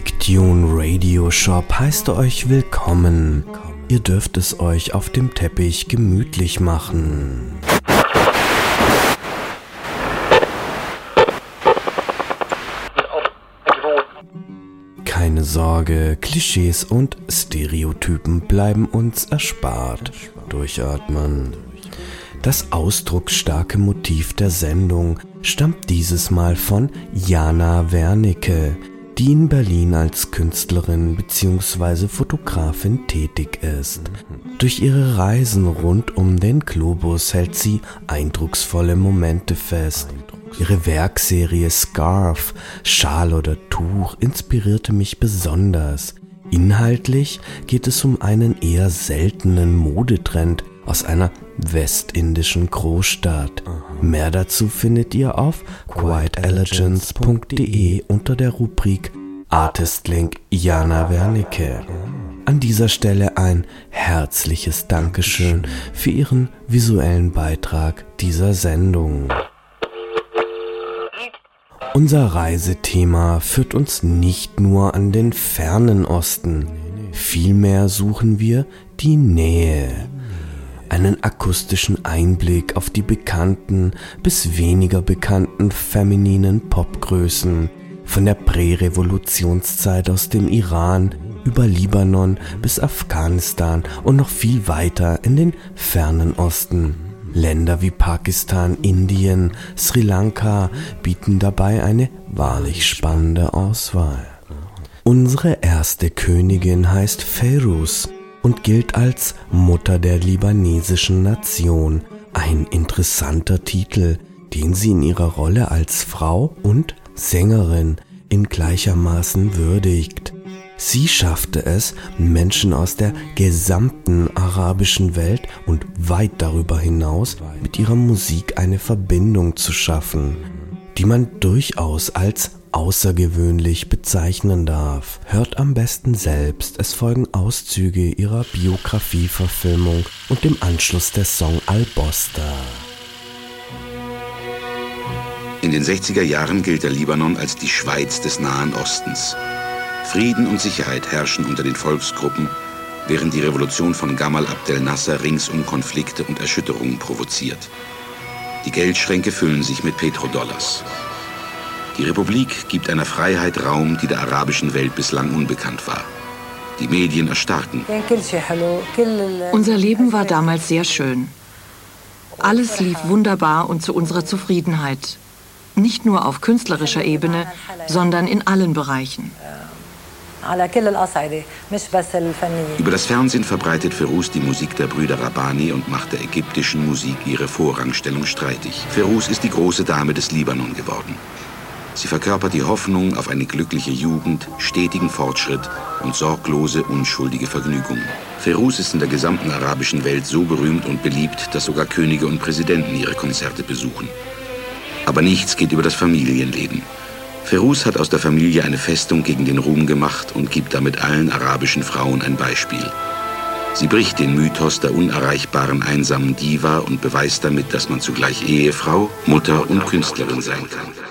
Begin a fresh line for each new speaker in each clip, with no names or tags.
Pictune Radio Shop heißt euch willkommen. Ihr dürft es euch auf dem Teppich gemütlich machen. Keine Sorge, Klischees und Stereotypen bleiben uns erspart. Durchatmen. Das ausdrucksstarke Motiv der Sendung stammt dieses Mal von Jana Wernicke, die in Berlin als Künstlerin bzw. Fotografin tätig ist. Durch ihre Reisen rund um den Globus hält sie eindrucksvolle Momente fest. Ihre Werkserie Scarf, Schal oder Tuch inspirierte mich besonders. Inhaltlich geht es um einen eher seltenen Modetrend aus einer westindischen Großstadt. Mehr dazu findet ihr auf quietelelegance.de unter der Rubrik Artist Link Jana Wernicke. An dieser Stelle ein herzliches Dankeschön für Ihren visuellen Beitrag dieser Sendung. Unser Reisethema führt uns nicht nur an den fernen Osten, vielmehr suchen wir die Nähe einen akustischen Einblick auf die bekannten bis weniger bekannten femininen Popgrößen von der Prärevolutionszeit aus dem Iran über Libanon bis Afghanistan und noch viel weiter in den fernen Osten. Länder wie Pakistan, Indien, Sri Lanka bieten dabei eine wahrlich spannende Auswahl. Unsere erste Königin heißt Ferus und gilt als Mutter der libanesischen Nation. Ein interessanter Titel, den sie in ihrer Rolle als Frau und Sängerin in gleichermaßen würdigt. Sie schaffte es, Menschen aus der gesamten arabischen Welt und weit darüber hinaus mit ihrer Musik eine Verbindung zu schaffen, die man durchaus als außergewöhnlich bezeichnen darf. Hört am besten selbst, es folgen Auszüge ihrer Biografieverfilmung und im Anschluss der Song Albosta.
In den 60er Jahren gilt der Libanon als die Schweiz des Nahen Ostens. Frieden und Sicherheit herrschen unter den Volksgruppen, während die Revolution von Gamal Abdel Nasser ringsum Konflikte und Erschütterungen provoziert. Die Geldschränke füllen sich mit Petrodollars. Die Republik gibt einer Freiheit Raum, die der arabischen Welt bislang unbekannt war. Die Medien erstarken.
Unser Leben war damals sehr schön. Alles lief wunderbar und zu unserer Zufriedenheit. Nicht nur auf künstlerischer Ebene, sondern in allen Bereichen.
Über das Fernsehen verbreitet Ferus die Musik der Brüder Rabbani und macht der ägyptischen Musik ihre Vorrangstellung streitig. Ferus ist die große Dame des Libanon geworden. Sie verkörpert die Hoffnung auf eine glückliche Jugend, stetigen Fortschritt und sorglose, unschuldige Vergnügungen. Ferus ist in der gesamten arabischen Welt so berühmt und beliebt, dass sogar Könige und Präsidenten ihre Konzerte besuchen. Aber nichts geht über das Familienleben. Ferus hat aus der Familie eine Festung gegen den Ruhm gemacht und gibt damit allen arabischen Frauen ein Beispiel. Sie bricht den Mythos der unerreichbaren einsamen Diva und beweist damit, dass man zugleich Ehefrau, Mutter und Künstlerin sein kann.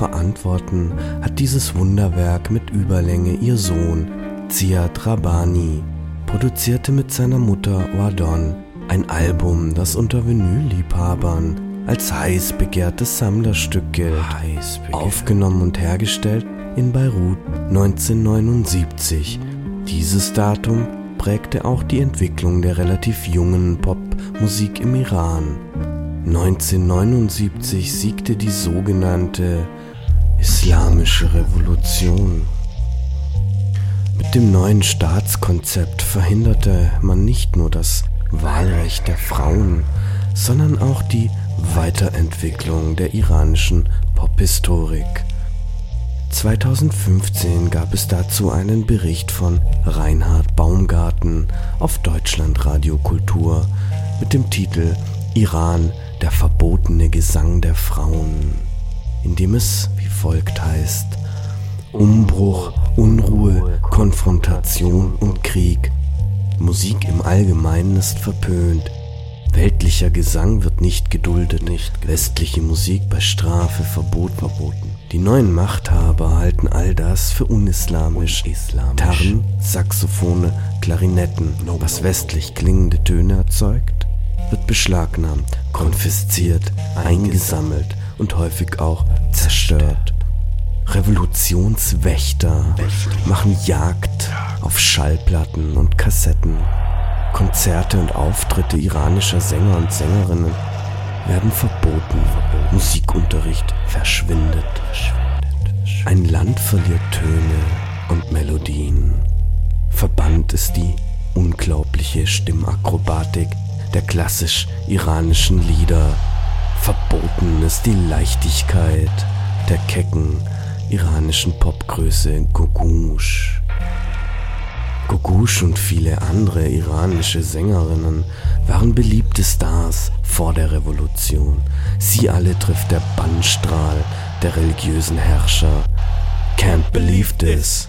Verantworten hat dieses Wunderwerk mit Überlänge ihr Sohn, Ziad Rabani, produzierte mit seiner Mutter Wadon ein Album, das unter Vinylliebhabern als heiß begehrtes Sammlerstück gilt. Aufgenommen und hergestellt in Beirut 1979. Dieses Datum prägte auch die Entwicklung der relativ jungen Popmusik im Iran. 1979 siegte die sogenannte Islamische Revolution. Mit dem neuen Staatskonzept verhinderte man nicht nur das Wahlrecht der Frauen, sondern auch die Weiterentwicklung der iranischen Pophistorik. 2015 gab es dazu einen Bericht von Reinhard Baumgarten auf Deutschlandradio Kultur mit dem Titel Iran, der verbotene Gesang der Frauen, in dem es wie folgt heißt Umbruch, Unruhe, Konfrontation und Krieg. Musik im Allgemeinen ist verpönt, Weltlicher Gesang wird nicht geduldet, nicht westliche Musik bei Strafe verboten. verboten. Die neuen Machthaber halten all das für unislamisch. Islamisch. Tarn, Saxophone, Klarinetten, was westlich klingende Töne erzeugt, wird beschlagnahmt, konfisziert, eingesammelt und häufig auch zerstört. Revolutionswächter machen Jagd auf Schallplatten und Kassetten. Konzerte und Auftritte iranischer Sänger und Sängerinnen werden verboten. Musikunterricht verschwindet. Ein Land verliert Töne und Melodien. Verbannt ist die unglaubliche Stimmakrobatik der klassisch iranischen Lieder. Verboten ist die Leichtigkeit der kecken iranischen Popgröße Gogush. Gogush und viele andere iranische Sängerinnen waren beliebte Stars vor der Revolution. Sie alle trifft der Bannstrahl der religiösen Herrscher. Can't believe this.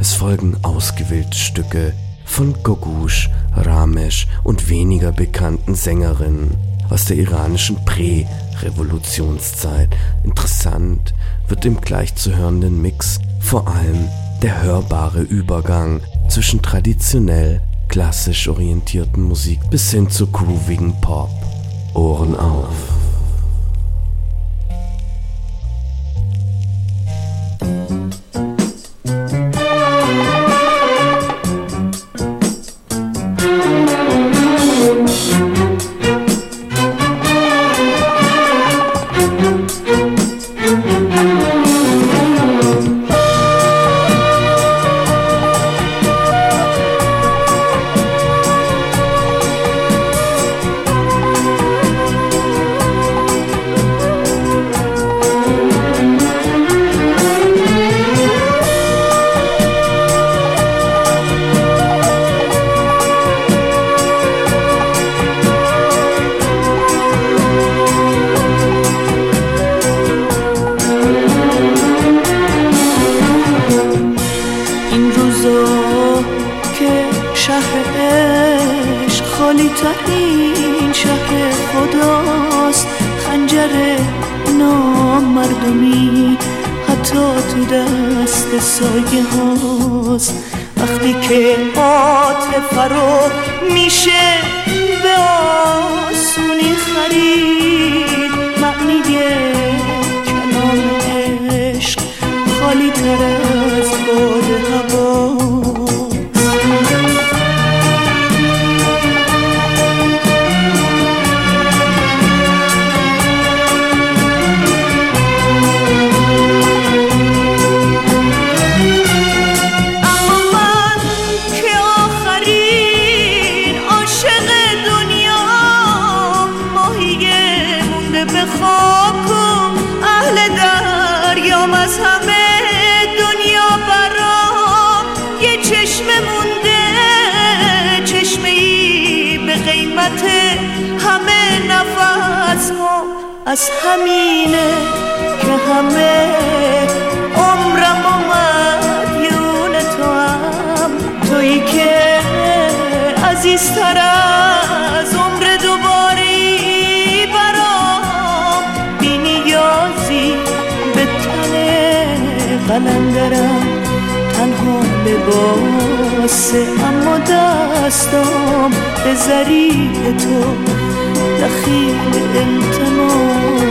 Es folgen ausgewählte Stücke von Gogush, Ramesh und weniger bekannten Sängerinnen aus der iranischen Prä-Revolutionszeit. Interessant wird im gleich zu hörenden Mix vor allem der hörbare Übergang zwischen traditionell klassisch orientierten Musik bis hin zu groovigen Pop. Ohren auf.
این شهر خداست. خنجر نامردمی حتی تو دست سایه هاست. وقتی که آتفه رو میشه به آسونی خرید. از همینه که همه عمرم و مدیون تو هم تویی که عزیزتر از عمر دوباری برام. بی نیازی به تن قلندرم تنها لباسه اما دستام به ذریع تو دخیل التماسه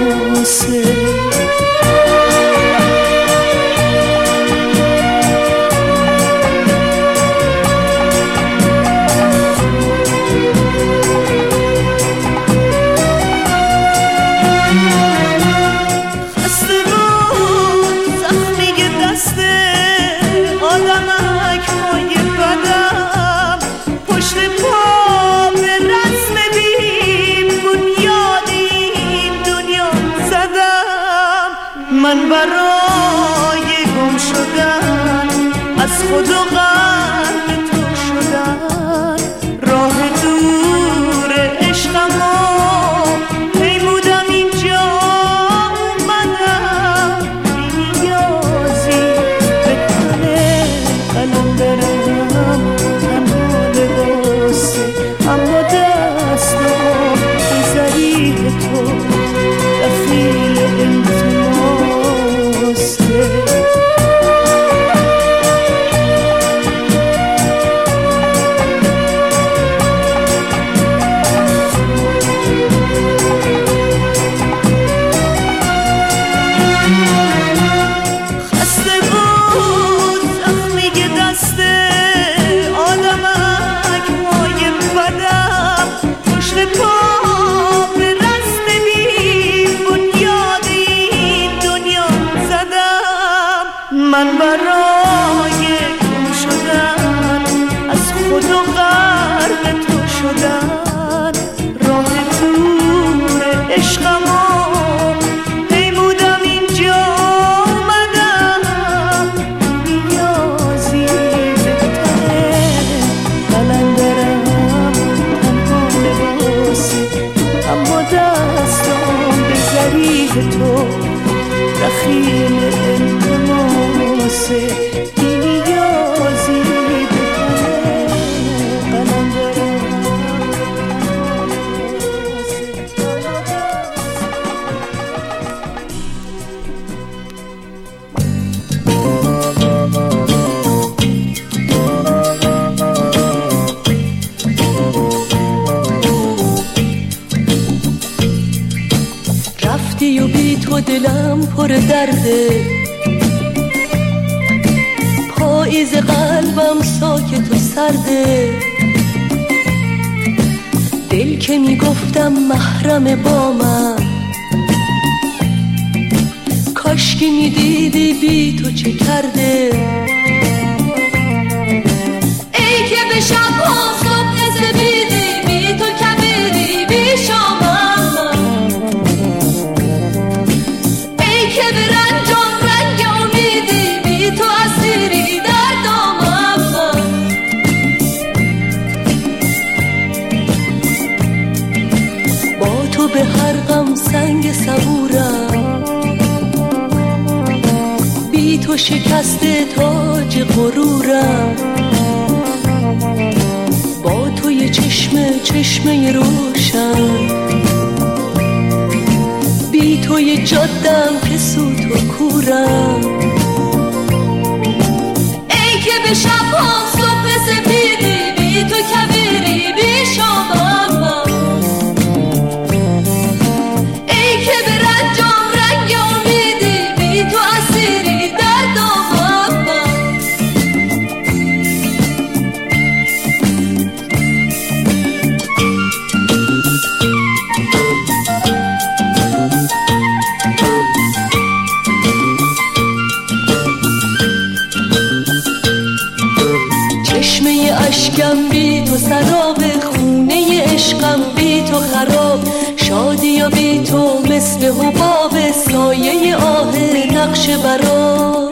نقش برا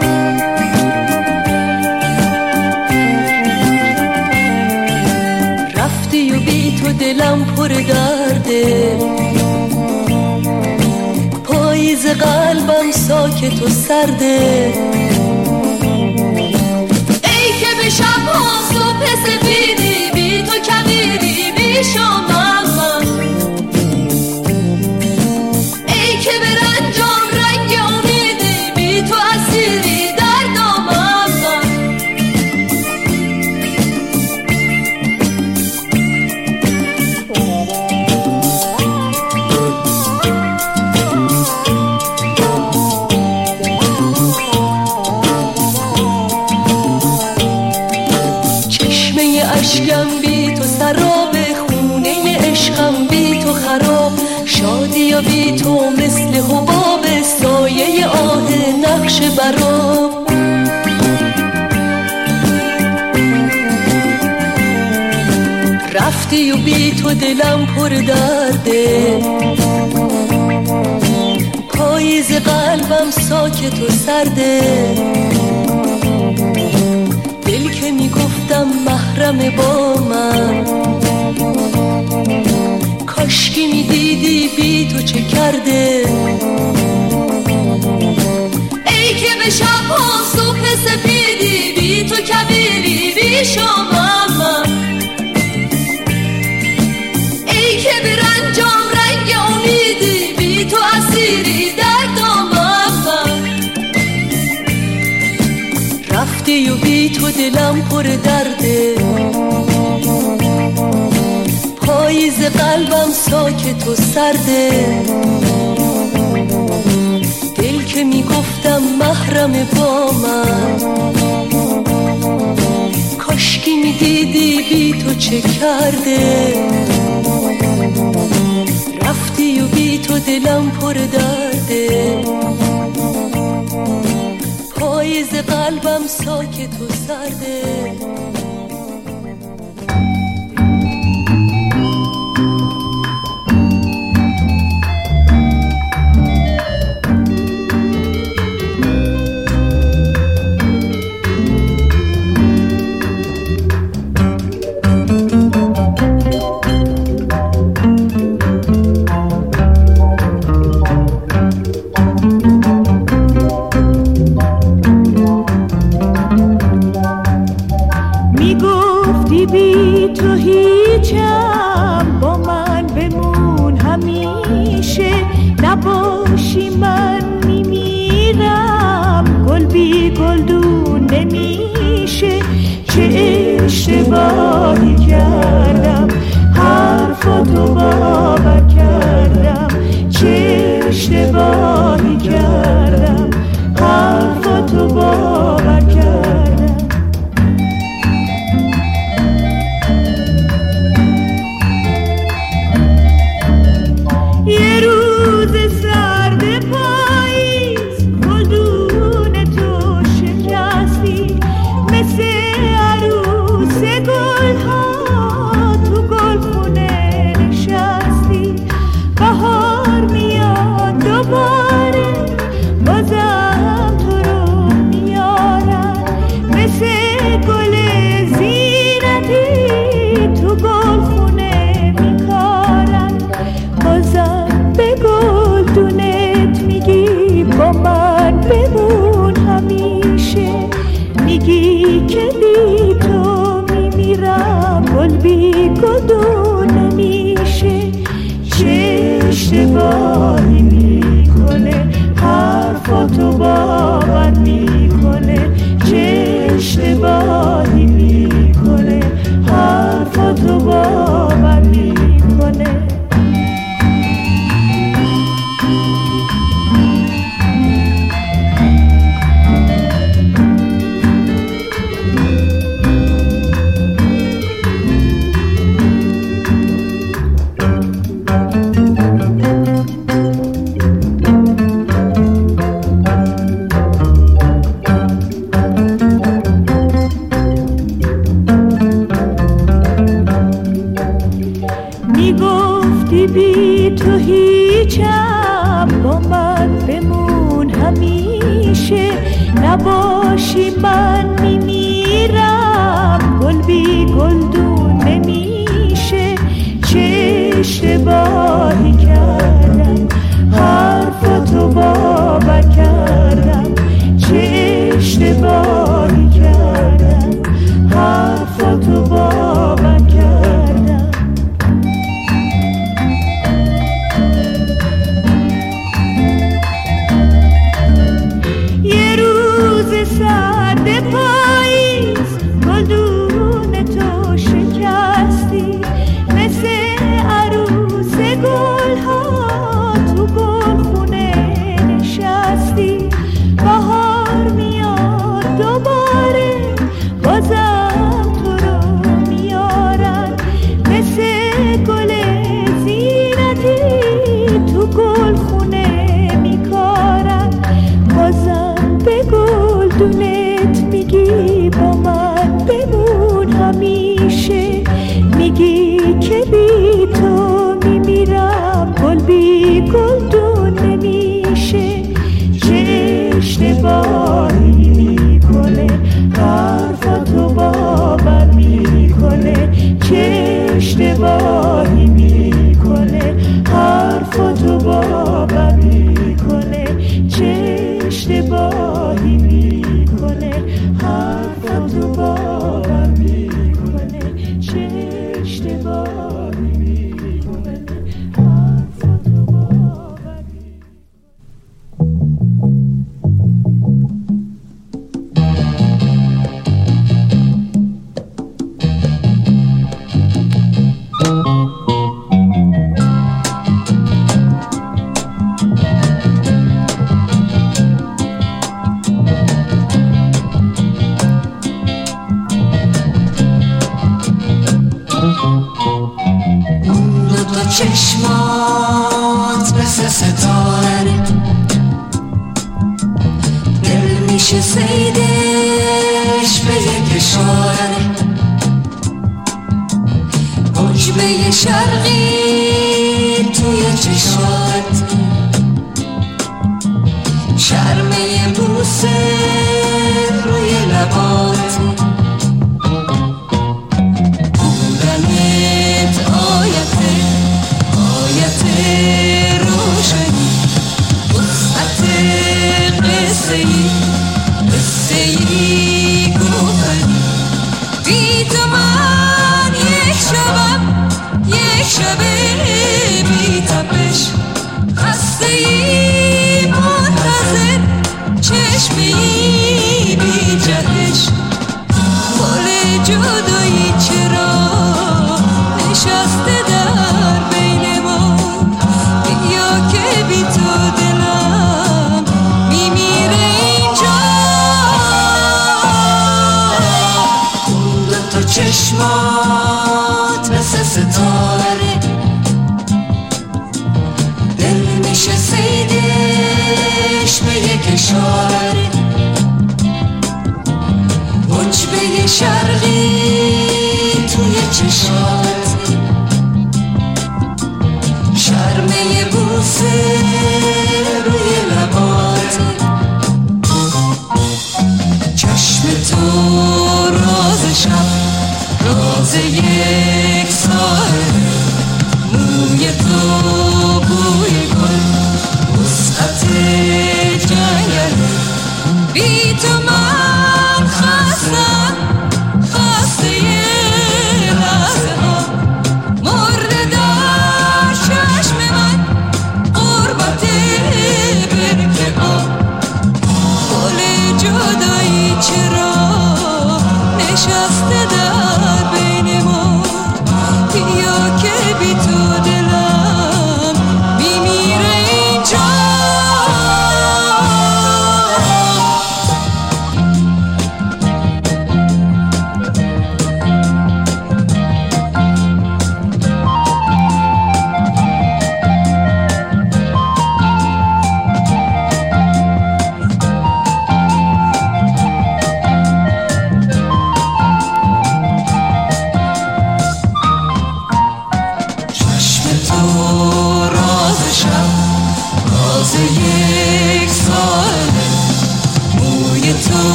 رفتی و بی تو دلم پر درده. پاییز قلبم ساکت و سرده. ای که به شب و صبح سفیدی بی تو کبیری بی شما دلم پر درده. پاییز قلبم ساکت و سرده. دل که می‌گفتم محرم با من. کاشکی می‌دیدی بی تو چه کرده. ای که به شب صبح سپیدی بی تو کبیری بی شما رفتی و بی تو دلم پر درده پاییز قلبم ساکت و سرده دل که می‌گفتم محرم با من. کاشکی می‌دیدی بی تو چه کرده. و بی تو دلم پر درده. پاییز قلبم ساکت و سرده.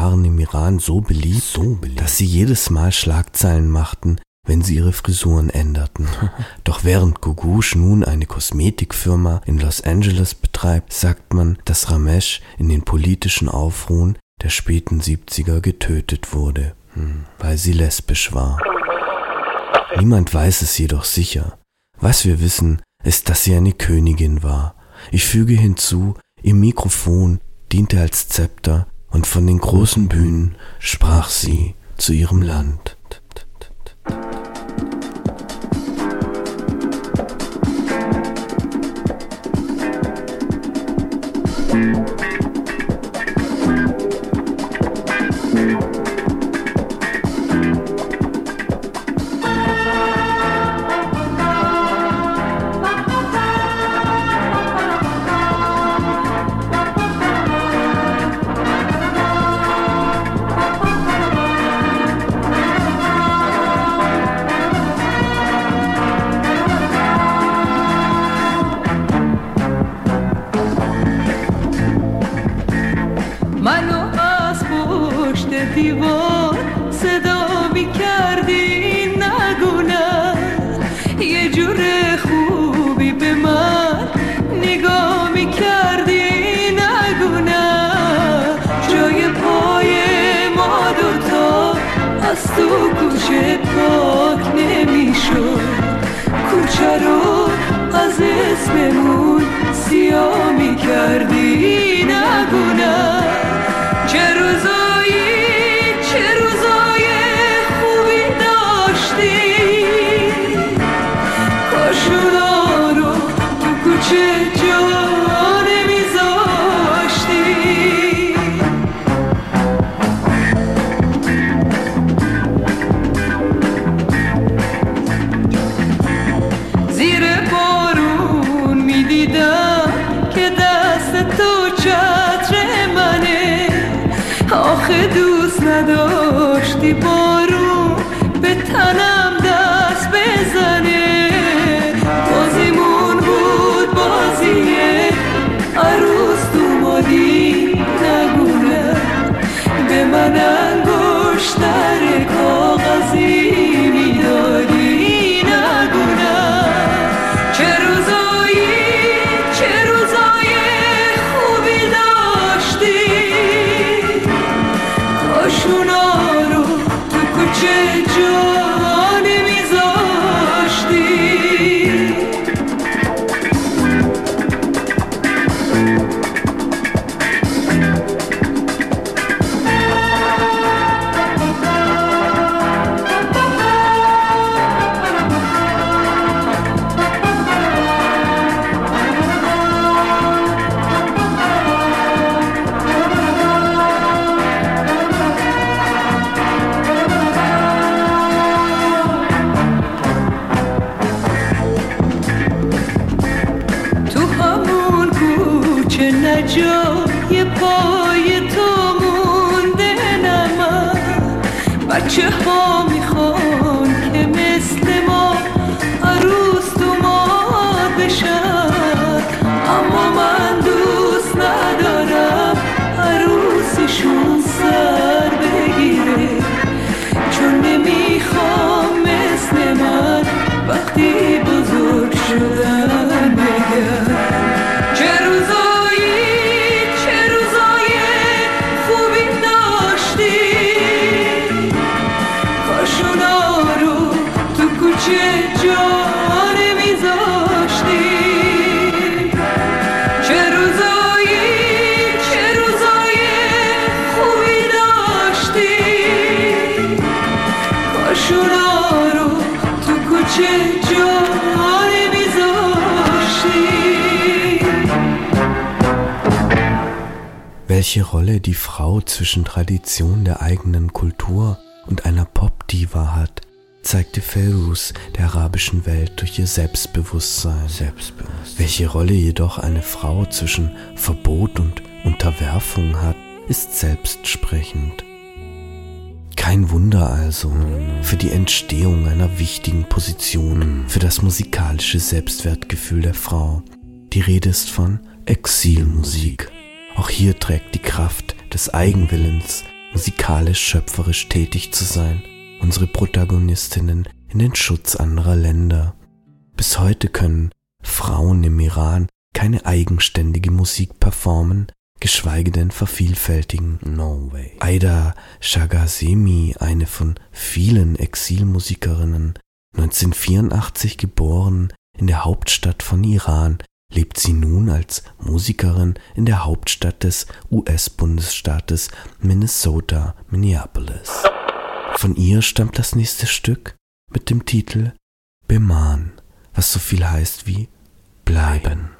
Waren im Iran so beliebt, so beliebt, dass sie jedes Mal Schlagzeilen machten, wenn sie ihre Frisuren änderten. Doch während Gogush nun eine Kosmetikfirma in Los Angeles betreibt, sagt man, dass Ramesh in den politischen Aufruhen der späten 70er getötet wurde, hm, weil sie lesbisch war. Niemand weiß es jedoch sicher. Was wir wissen, ist, dass sie eine Königin war. Ich füge hinzu, ihr Mikrofon diente als Zepter und von den großen Bühnen sprach sie zu ihrem Land. Selbstbewusstsein. Selbstbewusstsein. Welche Rolle jedoch eine Frau zwischen Verbot und Unterwerfung hat, ist selbstsprechend. Kein Wunder also für die Entstehung einer wichtigen Position für das musikalische Selbstwertgefühl der Frau. Die Rede ist von Exilmusik. Auch hier trägt die Kraft des Eigenwillens, musikalisch schöpferisch tätig zu sein, unsere Protagonistinnen in den Schutz anderer Länder. Bis heute können Frauen im Iran keine eigenständige Musik performen, geschweige denn vervielfältigen. No way. Aida Shagasemi, eine von vielen Exilmusikerinnen, 1984 geboren in der Hauptstadt von Iran, lebt sie nun als Musikerin in der Hauptstadt des US-Bundesstaates Minnesota, Minneapolis. Von ihr stammt das nächste Stück mit dem Titel Beman, was so viel heißt wie bleiben.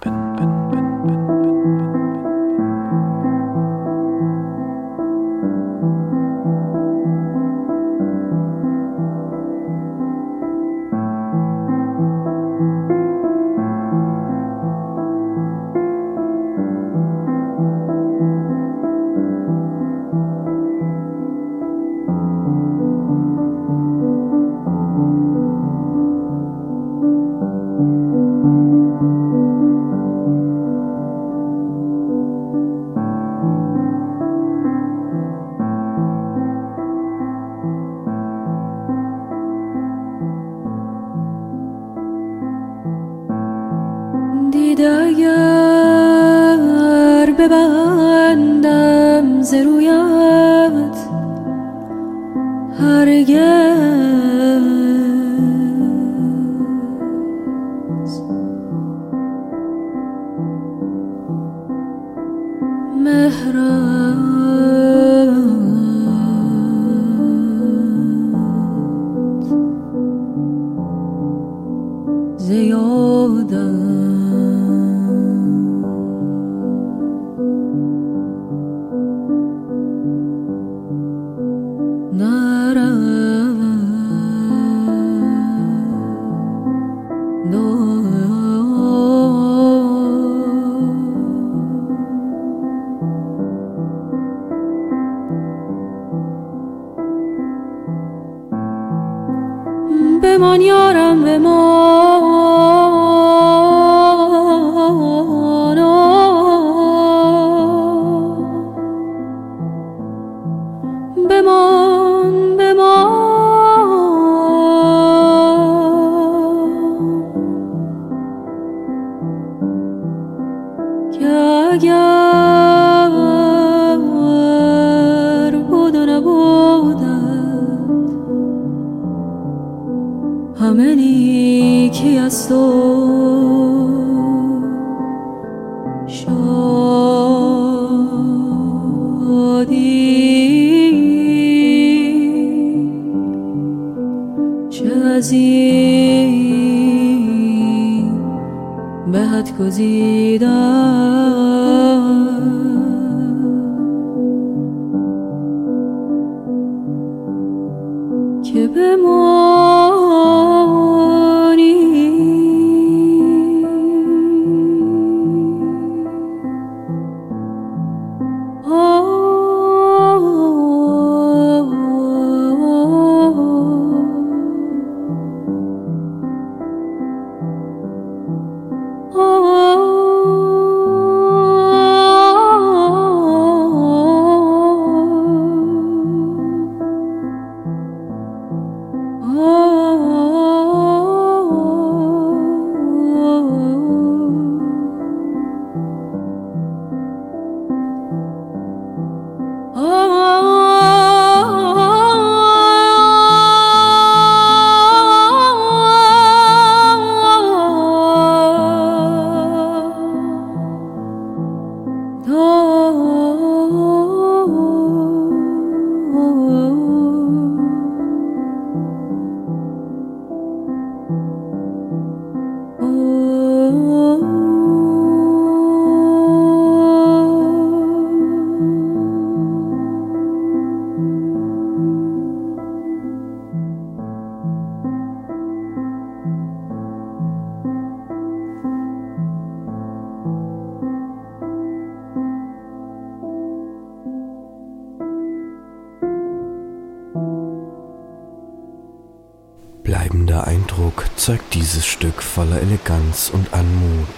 Voller Eleganz und Anmut.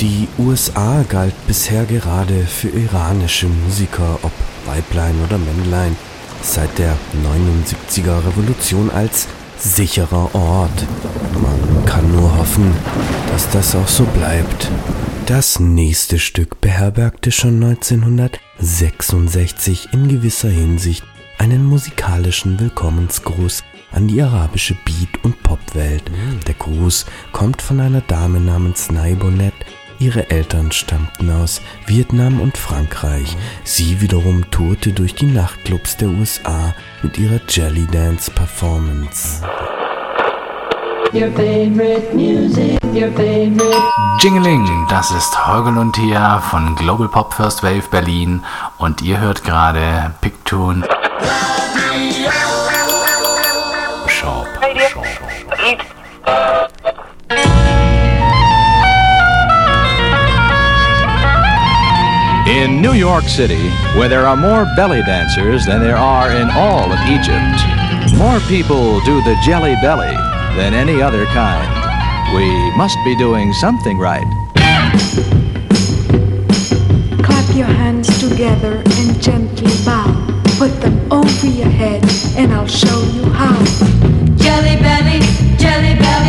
Die USA galt bisher gerade für iranische Musiker, ob Weiblein oder Männlein, seit der 79er Revolution als sicherer Ort. Man kann nur hoffen, dass das auch so bleibt. Das nächste Stück beherbergte schon 1966 in gewisser Hinsicht einen musikalischen Willkommensgruß an die arabische Beat- und Mhm. Der Gruß kommt von einer Dame namens Naibonet. Ihre Eltern stammten aus Vietnam und Frankreich. Sie wiederum tourte durch die Nachtclubs der USA mit ihrer Jelly Dance Performance. Your favorite
music, your favorite. Jingling, das ist Heugel und Thea von Global Pop First Wave Berlin und ihr hört gerade Pictune.
In New York City, where there are more belly dancers than there are in all of Egypt, more people do the jelly belly than any other kind. We must be doing something right.
Clap your hands together and gently bow. Put them over your head, and I'll show you how.
Jelly belly, jelly belly,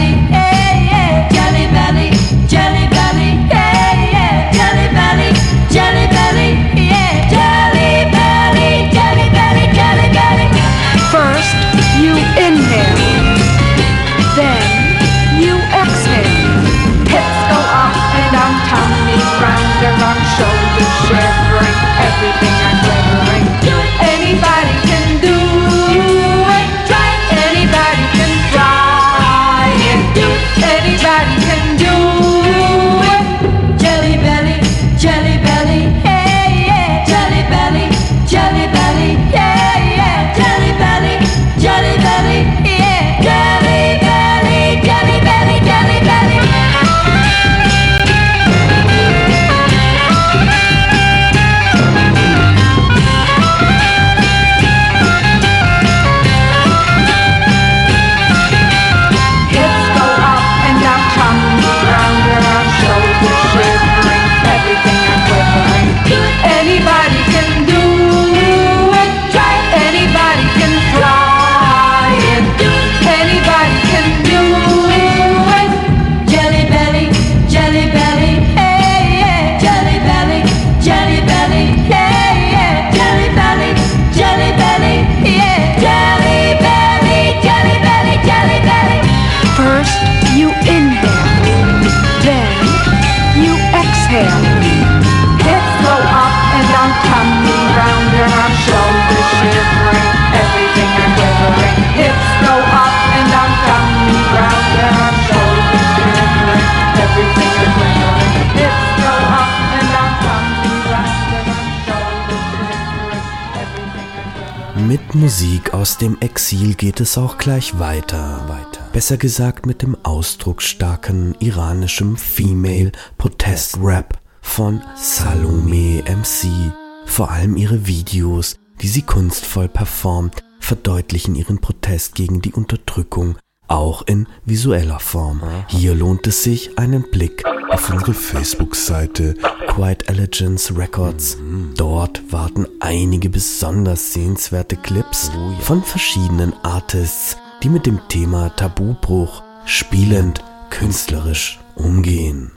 Mit Musik aus dem Exil geht es auch gleich weiter. weiter. Besser gesagt mit dem ausdrucksstarken iranischem Female Protest Rap von Salome MC. Vor allem ihre Videos, die sie kunstvoll performt, verdeutlichen ihren Protest gegen die Unterdrückung auch in visueller Form. Hier lohnt es sich, einen Blick auf unsere Facebook-Seite Quiet Elegance Records. Dort warten einige besonders sehenswerte Clips von verschiedenen Artists, die mit dem Thema Tabubruch spielend künstlerisch umgehen.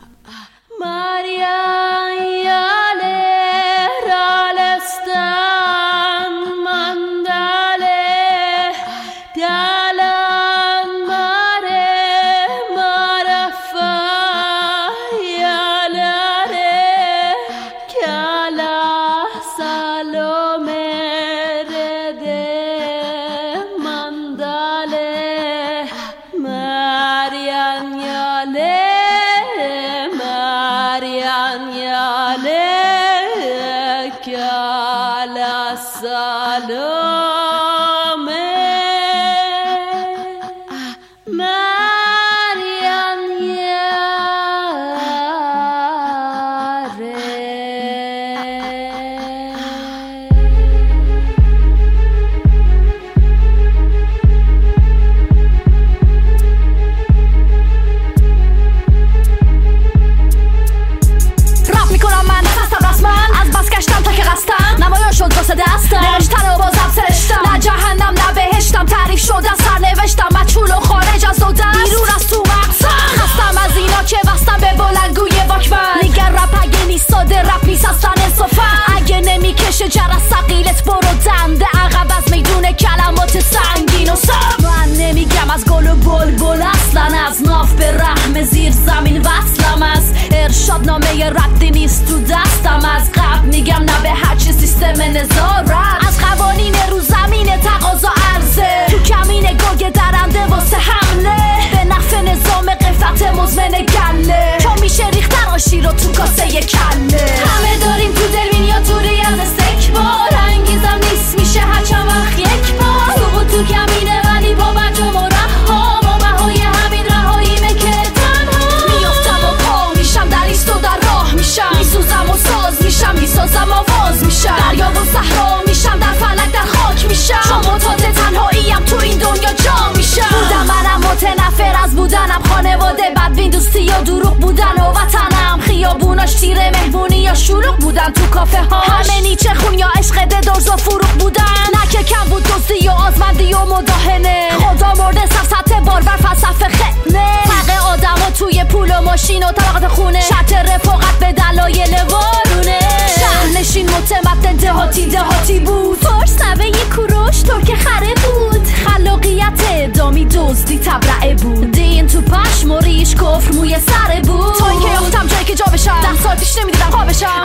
Shaw.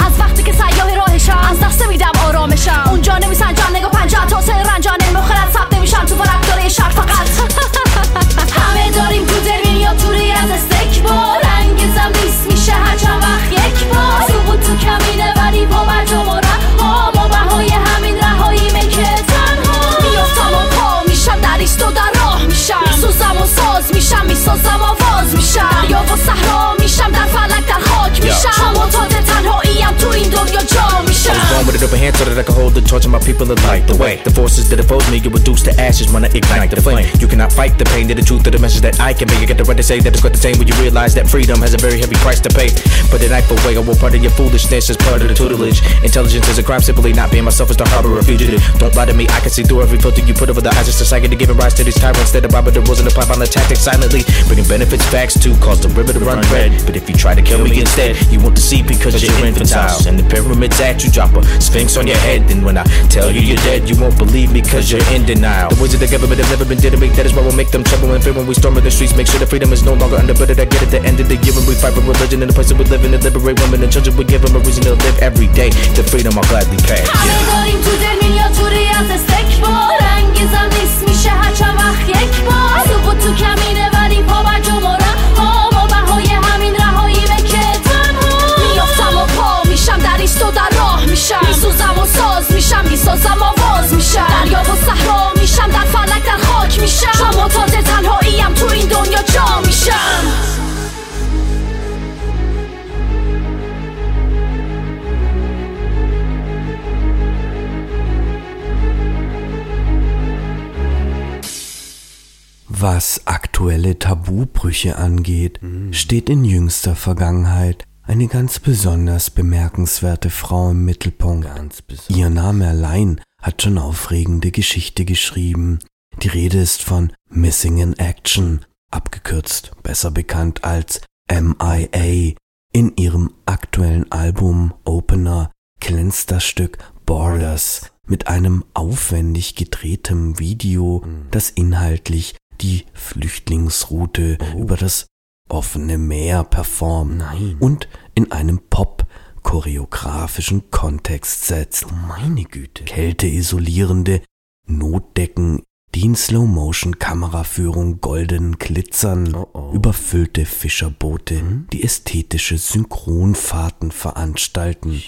People that light the torch of my people alight the way. The forces that oppose me get reduced to ashes when I ignite the flame. You cannot fight the pain, to the truth of the message that I can make. You get the right to say that it's quite the same when you realize that freedom has a very heavy price to pay. But the knife away, I will part of your foolishness as part of the tutelage. Intelligence is a crime, simply not being myself is the harbor of fugitive. Don't lie to me, I can see through every filter you put over the eyes of society, giving rise to these tyrants that are robbing the rules and apply on the tactics silently. Bringing benefits, facts to cause the river to run red. But if you try to kill me instead, you won't deceive because you're infantile. And the pyramids at you drop a sphinx on your head. And when I tell you you're dead, you won't believe me cause you're in denial. The of the government have never been did to me, that is why we'll make them trouble and fear when we storm the streets. Make sure the freedom is no longer underbidded. I get at the end of the year when we fight for religion in the place that we live in to liberate women and children. We give them a reason to live every day. The freedom I'll gladly pay. تو میشم میسوزم و ساز میشم میسازم آواز میشم دریا و صحرا میشم در فلک در خاک میشم شما تازه تنهاییم تو این دنیا جا میشم
Was aktuelle Tabubrüche angeht, steht in jüngster Vergangenheit eine ganz besonders bemerkenswerte Frau im Mittelpunkt. Ihr Name allein hat schon aufregende Geschichte geschrieben. Die Rede ist von Missing in Action, abgekürzt, besser bekannt als MIA. In ihrem aktuellen Album Opener glänzt das Stück Borders mit einem aufwendig gedrehtem Video, das inhaltlich die Flüchtlingsroute oh. über das offene Meer performt Nein. und in einem Pop choreografischen Kontext setzt. Oh meine Güte. Kälteisolierende Notdecken die in Slow-Motion-Kameraführung golden glitzern, oh oh. überfüllte Fischerboote, hm? die ästhetische Synchronfahrten veranstalten,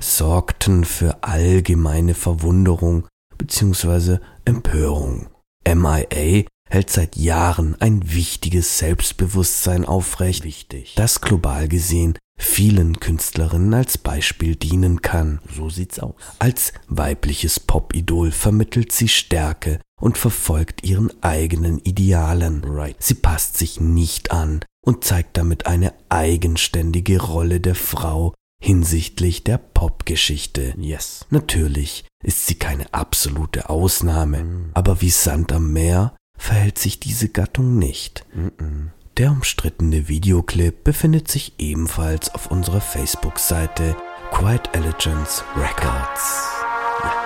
sorgten für allgemeine Verwunderung bzw. Empörung. MIA hält seit Jahren ein wichtiges Selbstbewusstsein aufrecht, Wichtig. das global gesehen vielen Künstlerinnen als Beispiel dienen kann. So sieht's aus. Als weibliches Pop-Idol vermittelt sie Stärke und verfolgt ihren eigenen Idealen. Right. Sie passt sich nicht an und zeigt damit eine eigenständige Rolle der Frau hinsichtlich der Popgeschichte. Yes. Natürlich ist sie keine absolute Ausnahme, mm. aber wie Sand am Meer verhält sich diese Gattung nicht. Mm -mm. Der umstrittene Videoclip befindet sich ebenfalls auf unserer Facebook-Seite Quiet Elegance Records.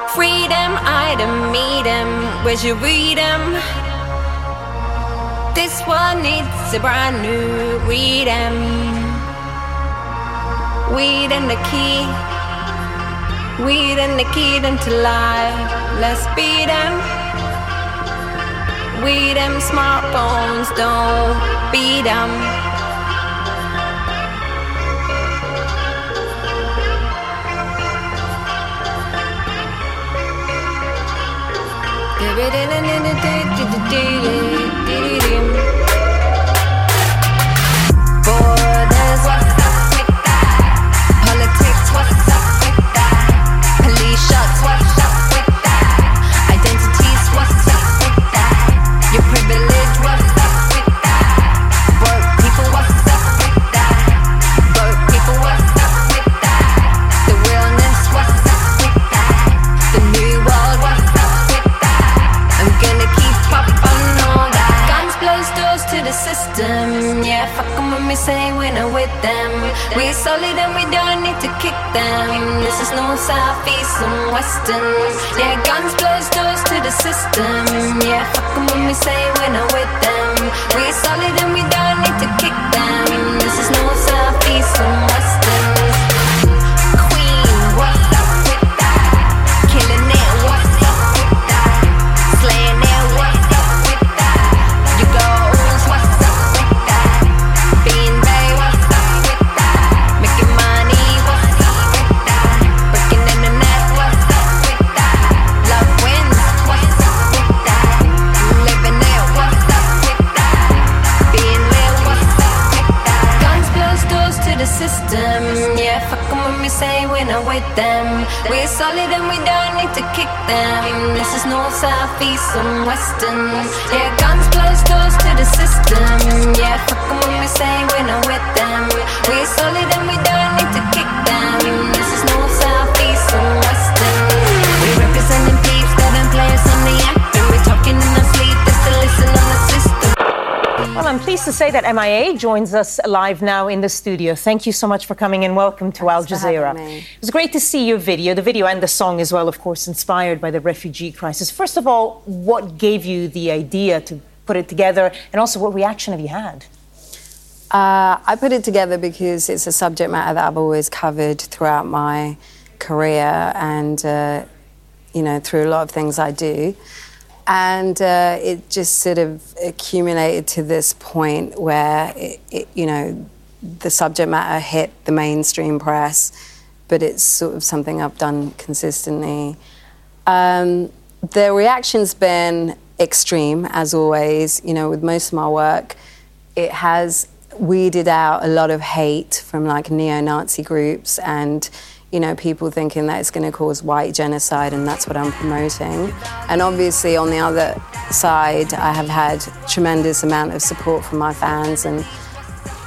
Freedom, item, meet where's your freedom? This one needs a brand new freedom. Weed and the key, weed and the key into life. Let's beat them. We them smartphones, don't beat them. Borders, say we're not with them. We're solid and we don't need to kick them. This is no south, east, and western. Yeah, guns close doors to the system. Yeah, fuck them when we say we're not with them. We're solid and we don't need to kick them. This is north, south, east, and western. We're solid and we don't need to kick them. This is north, south, east, and western. Yeah, guns close doors to the system. Yeah, fuck them when we say we're not with them. We're solid and we don't
Well, I'm pleased to say that MIA joins us live now in the studio. Thank you so much for coming and welcome to Thanks Al Jazeera. It was great to see your video, the video and the song as well, of course, inspired by the refugee crisis. First of all, what gave you the idea to put it together, and also what reaction have you had?
Uh, I put it together because it's a subject matter that I've always covered throughout my career and, uh, you know, through a lot of things I do. And uh, it just sort of accumulated to this point where, it, it, you know, the subject matter hit the mainstream press, but it's sort of something I've done consistently. Um, the reaction's been extreme, as always. You know, with most of my work, it has weeded out a lot of hate from like neo Nazi groups and you know, people thinking that it's going to cause white genocide, and that's what I'm promoting. And obviously, on the other side, I have had tremendous amount of support from my fans and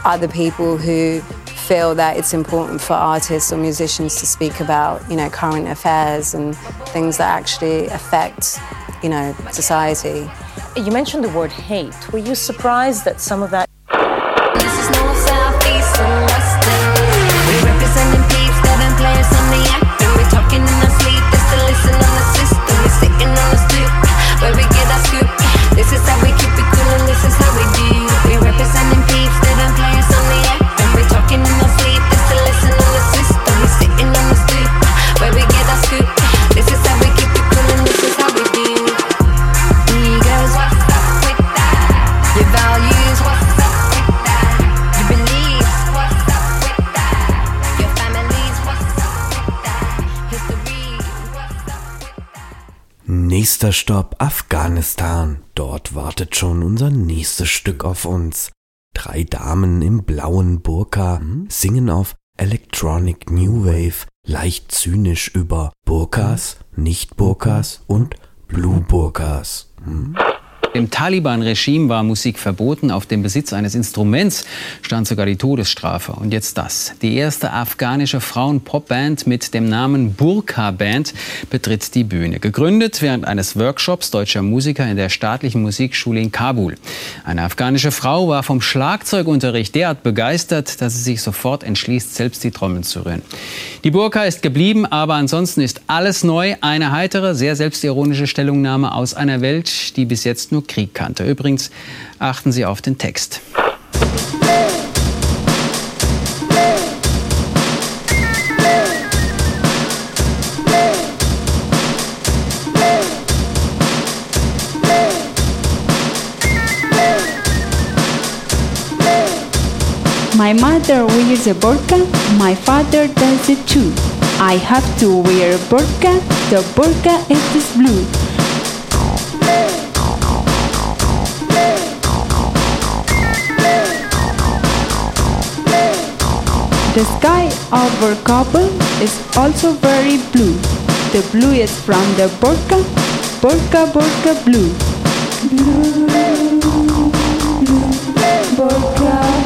other people who feel that it's important for artists or musicians to speak about, you know, current affairs and things that actually affect, you know, society.
You mentioned the word hate. Were you surprised that some of that sitting on the stoop where we get our scoop. This is how we
Nächster Stopp Afghanistan. Dort wartet schon unser nächstes Stück auf uns. Drei Damen im blauen Burka singen auf Electronic New Wave leicht zynisch über Burkas, Nicht-Burkas und Blue Burkas. Hm?
Im Taliban-Regime war Musik verboten. Auf dem Besitz eines Instruments stand sogar die Todesstrafe. Und jetzt das. Die erste afghanische Frauen-Pop-Band mit dem Namen Burka Band betritt die Bühne. Gegründet während eines Workshops deutscher Musiker in der staatlichen Musikschule in Kabul. Eine afghanische Frau war vom Schlagzeugunterricht derart begeistert, dass sie sich sofort entschließt, selbst die Trommeln zu rühren. Die Burka ist geblieben, aber ansonsten ist alles neu. Eine heitere, sehr selbstironische Stellungnahme aus einer Welt, die bis jetzt nur nur Krieg kannte. Übrigens achten Sie auf den Text.
My mother wears a burqa, my father does it too. I have to wear a burqa, the burqa is blue. The sky over Kabul is also very blue. The blue is from the Burka, Burka, Burka blue. Blue, blue, Burka.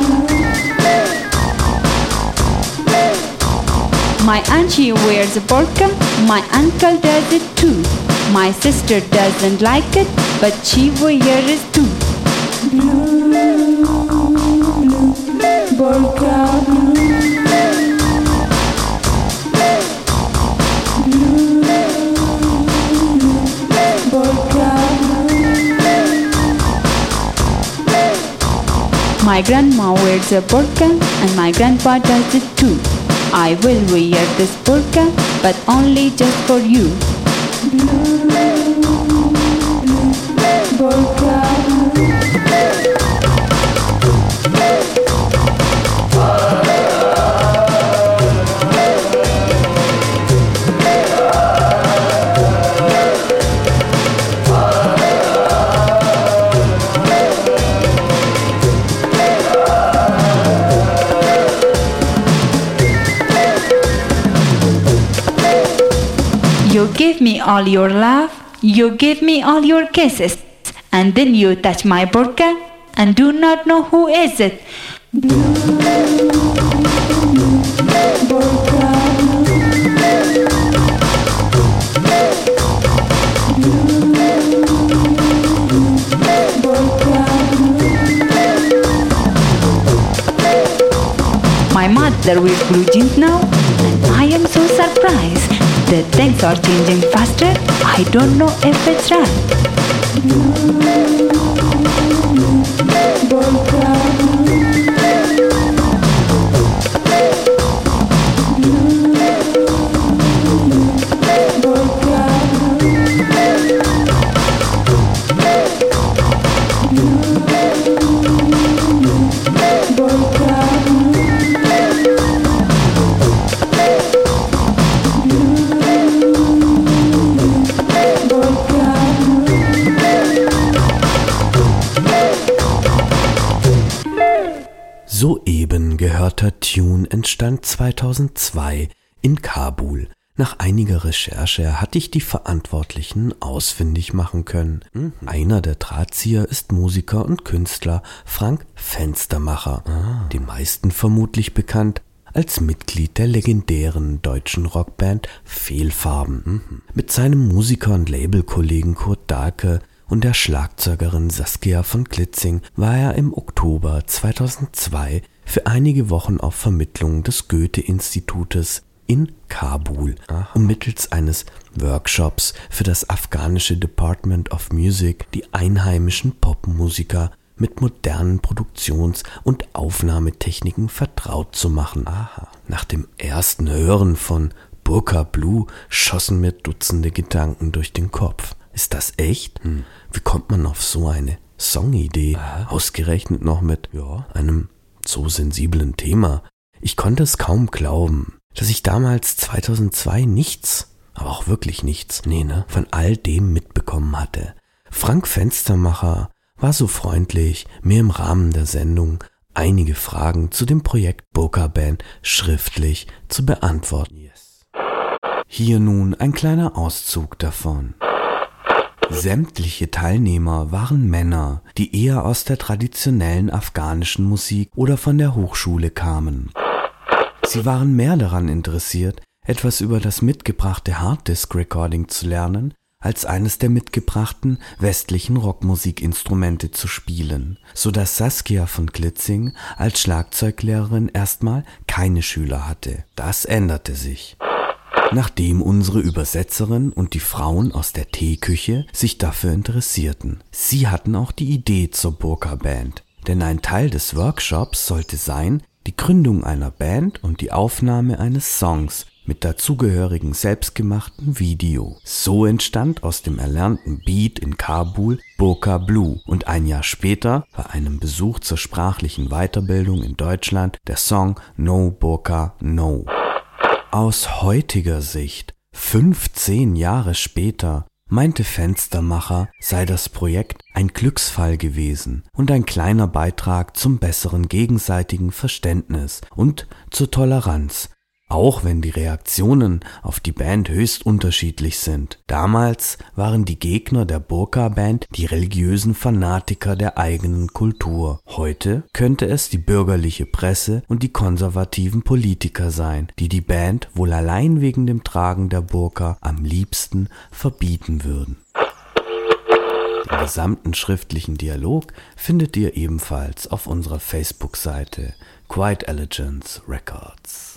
My auntie wears a burqa, my uncle does it too. My sister doesn't like it, but she wears it too. Blue, blue, burqa, blue. My grandma wears a burqa and my grandpa does it too. I will wear this burqa, but only just for you. Me all your love, you give me all your kisses, and then you touch my burqa and do not know who is it. My mother wears blue jeans now, and I am so surprised that things are changing faster. I don't know if it's
Soeben 2002 in Kabul. Nach einiger Recherche hatte ich die Verantwortlichen ausfindig machen können. Mhm. Einer der Drahtzieher ist Musiker und Künstler Frank Fenstermacher, ah. den meisten vermutlich bekannt als Mitglied der legendären deutschen Rockband Fehlfarben. Mhm. Mit seinem Musiker- und Labelkollegen Kurt Dahlke und der Schlagzeugerin Saskia von Klitzing war er im Oktober 2002 für einige Wochen auf Vermittlung des Goethe-Institutes in Kabul, um mittels eines Workshops für das afghanische Department of Music die einheimischen Popmusiker mit modernen Produktions- und Aufnahmetechniken vertraut zu machen. Aha. Nach dem ersten Hören von Burka Blue schossen mir Dutzende Gedanken durch den Kopf. Ist das echt? Hm. Wie kommt man auf so eine Songidee? Aha. Ausgerechnet noch mit ja. einem so sensiblen Thema. Ich konnte es kaum glauben dass ich damals 2002 nichts, aber auch wirklich nichts, nee, ne, von all dem mitbekommen hatte. Frank Fenstermacher war so freundlich, mir im Rahmen der Sendung einige Fragen zu dem Projekt Boca Band schriftlich zu beantworten. Hier nun ein kleiner Auszug davon. Sämtliche Teilnehmer waren Männer, die eher aus der traditionellen afghanischen Musik oder von der Hochschule kamen. Sie waren mehr daran interessiert, etwas über das mitgebrachte Harddisk-Recording zu lernen, als eines der mitgebrachten westlichen Rockmusikinstrumente zu spielen, so dass Saskia von Klitzing als Schlagzeuglehrerin erstmal keine Schüler hatte. Das änderte sich. Nachdem unsere Übersetzerin und die Frauen aus der Teeküche sich dafür interessierten. Sie hatten auch die Idee zur Burka Band, denn ein Teil des Workshops sollte sein, die Gründung einer Band und die Aufnahme eines Songs mit dazugehörigem selbstgemachten Video. So entstand aus dem erlernten Beat in Kabul Burka Blue und ein Jahr später bei einem Besuch zur sprachlichen Weiterbildung in Deutschland der Song No Burka No. Aus heutiger Sicht, 15 Jahre später, meinte Fenstermacher, sei das Projekt ein Glücksfall gewesen und ein kleiner Beitrag zum besseren gegenseitigen Verständnis und zur Toleranz, auch wenn die Reaktionen auf die Band höchst unterschiedlich sind. Damals waren die Gegner der Burka-Band die religiösen Fanatiker der eigenen Kultur. Heute könnte es die bürgerliche Presse und die konservativen Politiker sein, die die Band wohl allein wegen dem Tragen der Burka am liebsten verbieten würden. Den gesamten schriftlichen Dialog findet ihr ebenfalls auf unserer Facebook-Seite Quiet Elegance Records.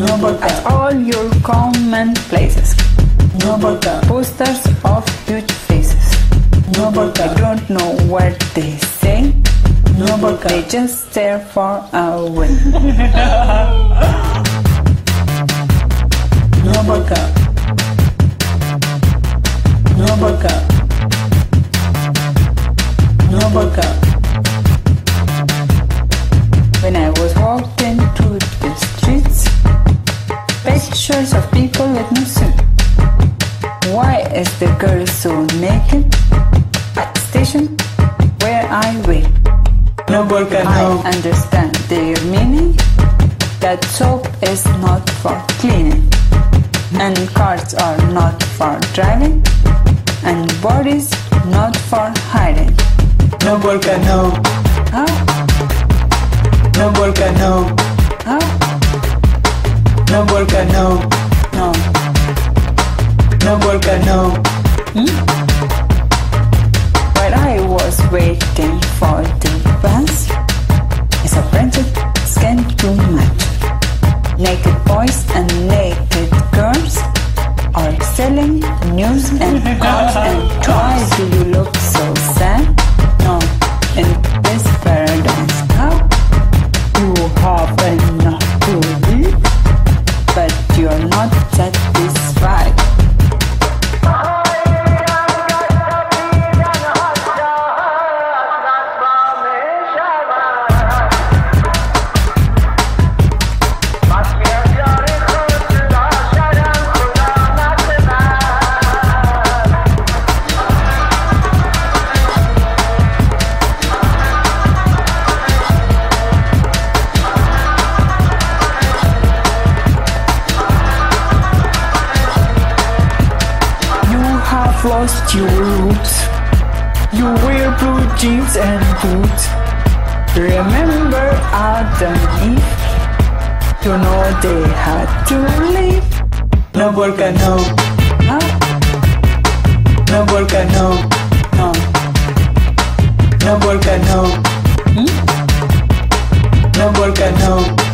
At all your common places. No Posters of huge faces. No I don't know what they say. No They just stare far away. no burka. No burka. No burka. When I was walking through the streets pictures of people with no suit. Why is the girl so naked? At the station where I wait. No burka, I understand their meaning. That soap is not for cleaning. And cars are not for driving. And bodies not for hiding. No no. Huh? No no. Huh? No burka, no, no. No burka, no. Hmm? While I was waiting for the bus, is a printed scan too much. Naked boys and naked girls are selling news and cars and why do you look so sad? No, in this you're not satisfied. Your roots. You wear blue jeans and boots. Remember Adam and Eve? You know they had to leave. No volcano, no. No volcano, no. No volcano, hmm? No volcano,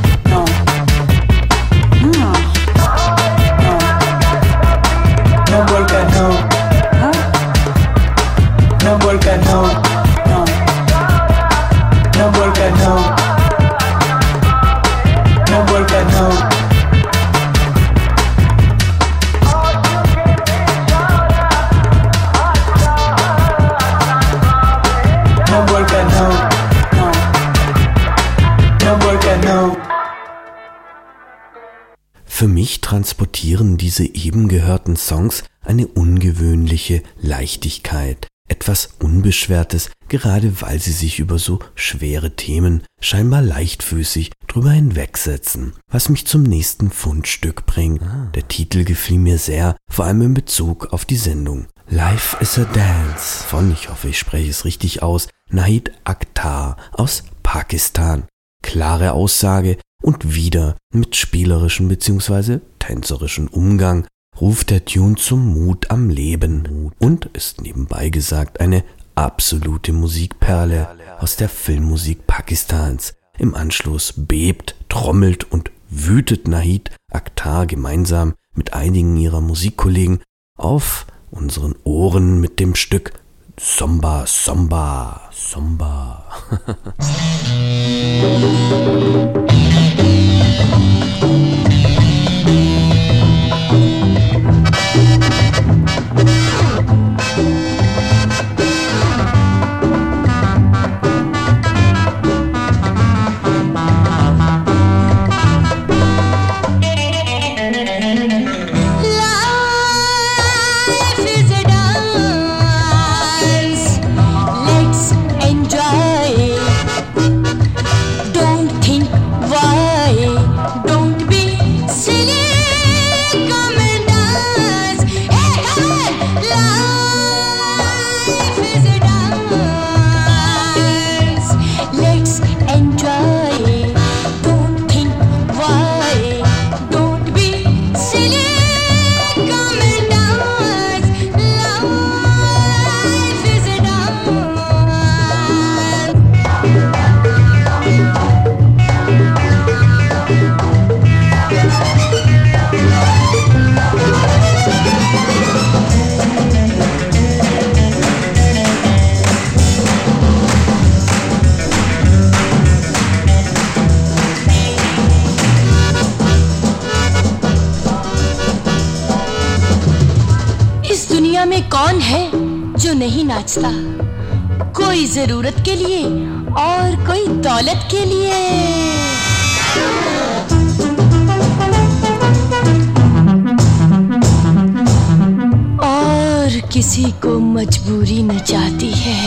transportieren diese eben gehörten Songs eine ungewöhnliche Leichtigkeit, etwas Unbeschwertes, gerade weil sie sich über so schwere Themen scheinbar leichtfüßig drüber hinwegsetzen. Was mich zum nächsten Fundstück bringt. Der Titel gefiel mir sehr, vor allem in Bezug auf die Sendung. Life is a Dance von, ich hoffe, ich spreche es richtig aus, Nahid Akhtar aus Pakistan. Klare Aussage und wieder mit spielerischem bzw. tänzerischem Umgang ruft der Tune zum Mut am Leben und ist nebenbei gesagt eine absolute Musikperle aus der Filmmusik Pakistans. Im Anschluss bebt, trommelt und wütet Nahid Akhtar gemeinsam mit einigen ihrer Musikkollegen auf unseren Ohren mit dem Stück Somba, Somba, Somba.
Life नहीं कोई ज़रूरत के लिए और कोई दौलत के लिए। और किसी को मजबूरी न चाहती है।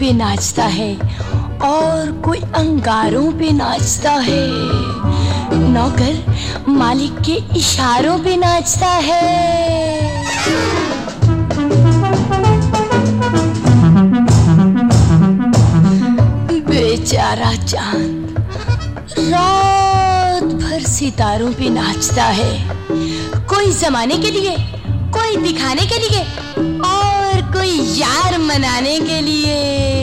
पे नाचता है और कोई अंगारों पे नाचता है। नौकर मालिक के इशारों पे नाचता है। बेचारा चाँद रात भर सितारों पे नाचता है। कोई जमाने के लिए, कोई दिखाने के लिए। कोई यार मनाने के लिए।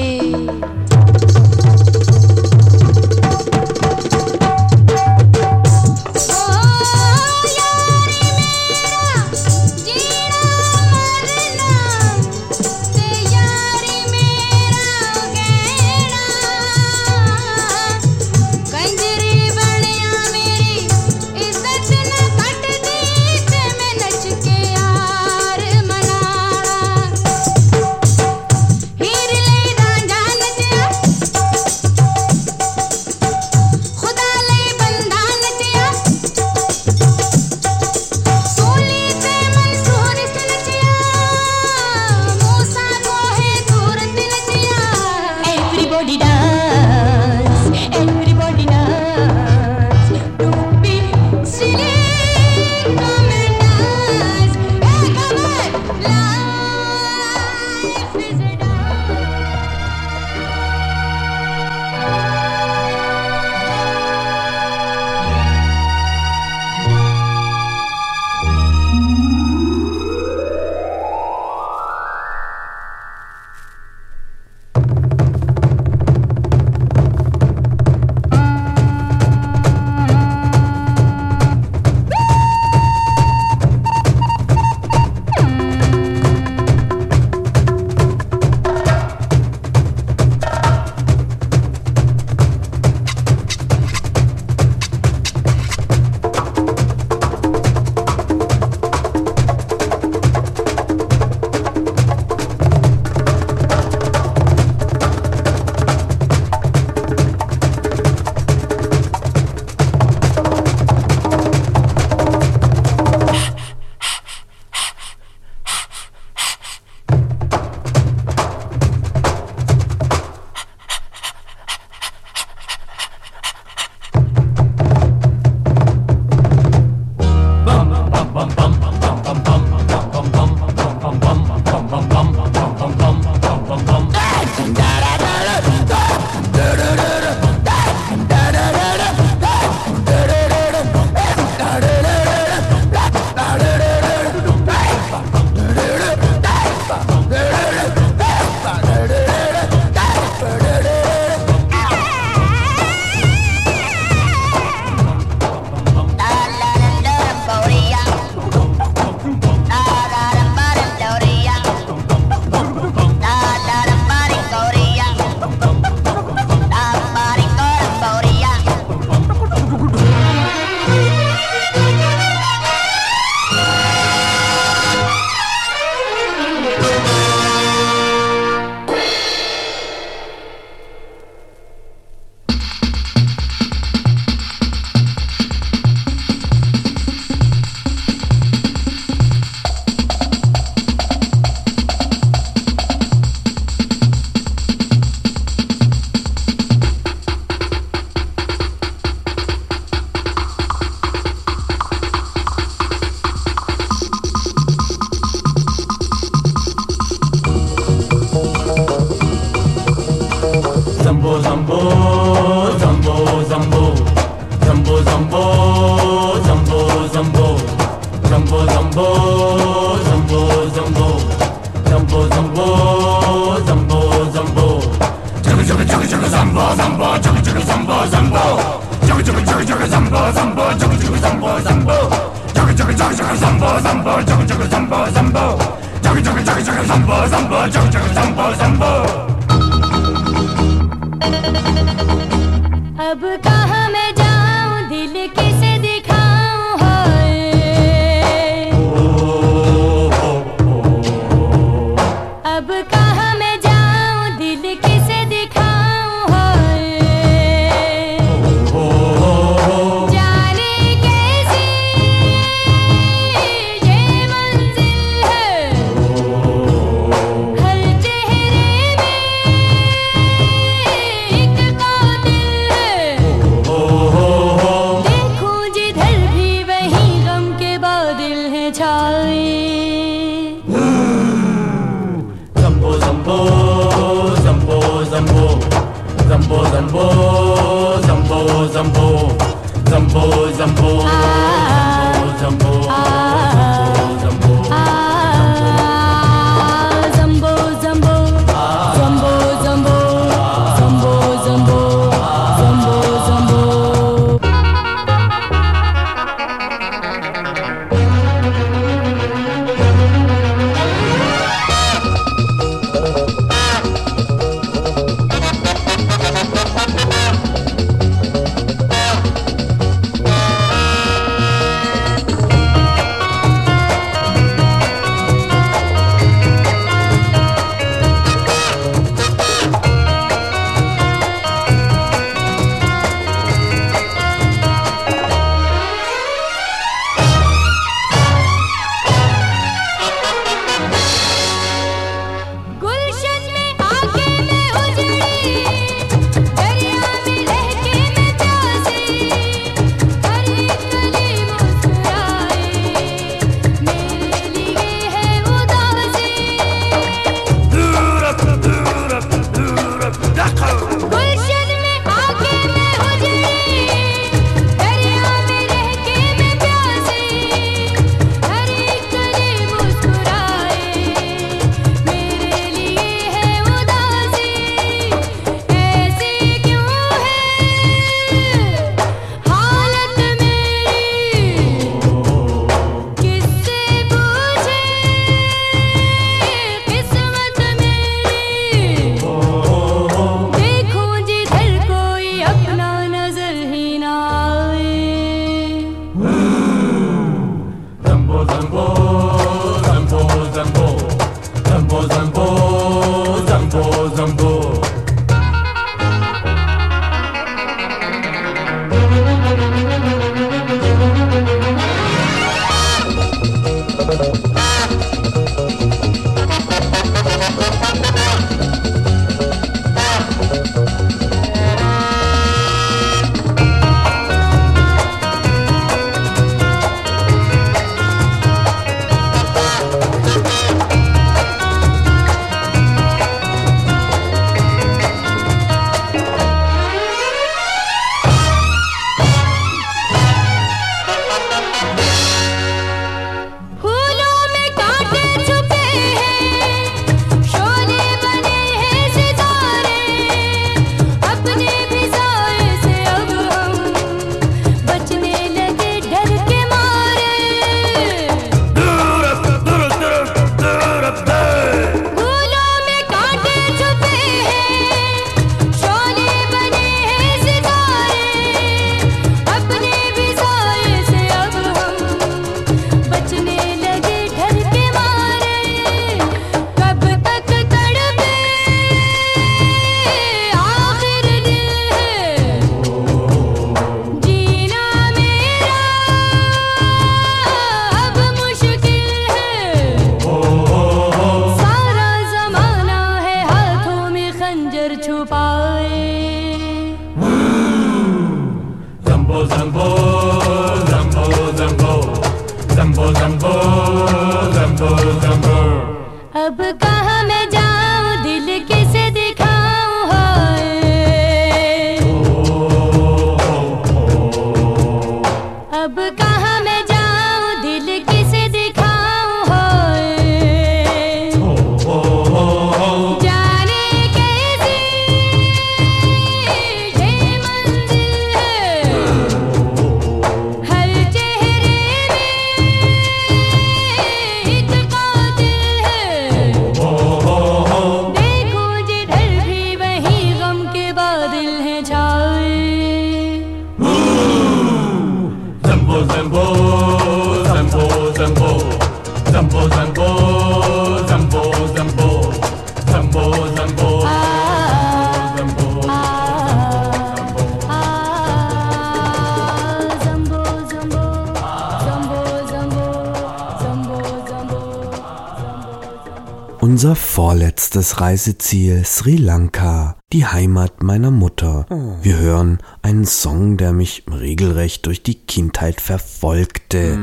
Reiseziel Sri Lanka, die Heimat meiner Mutter. Wir hören einen Song, der mich regelrecht durch die Kindheit verfolgte.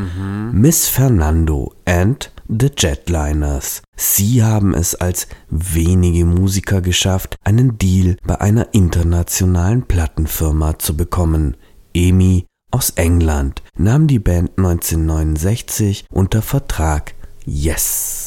Miss Fernando and the Jetliners. Sie haben es als wenige Musiker geschafft, einen Deal bei einer internationalen Plattenfirma zu bekommen. EMI aus England nahm die Band 1969 unter Vertrag. Yes!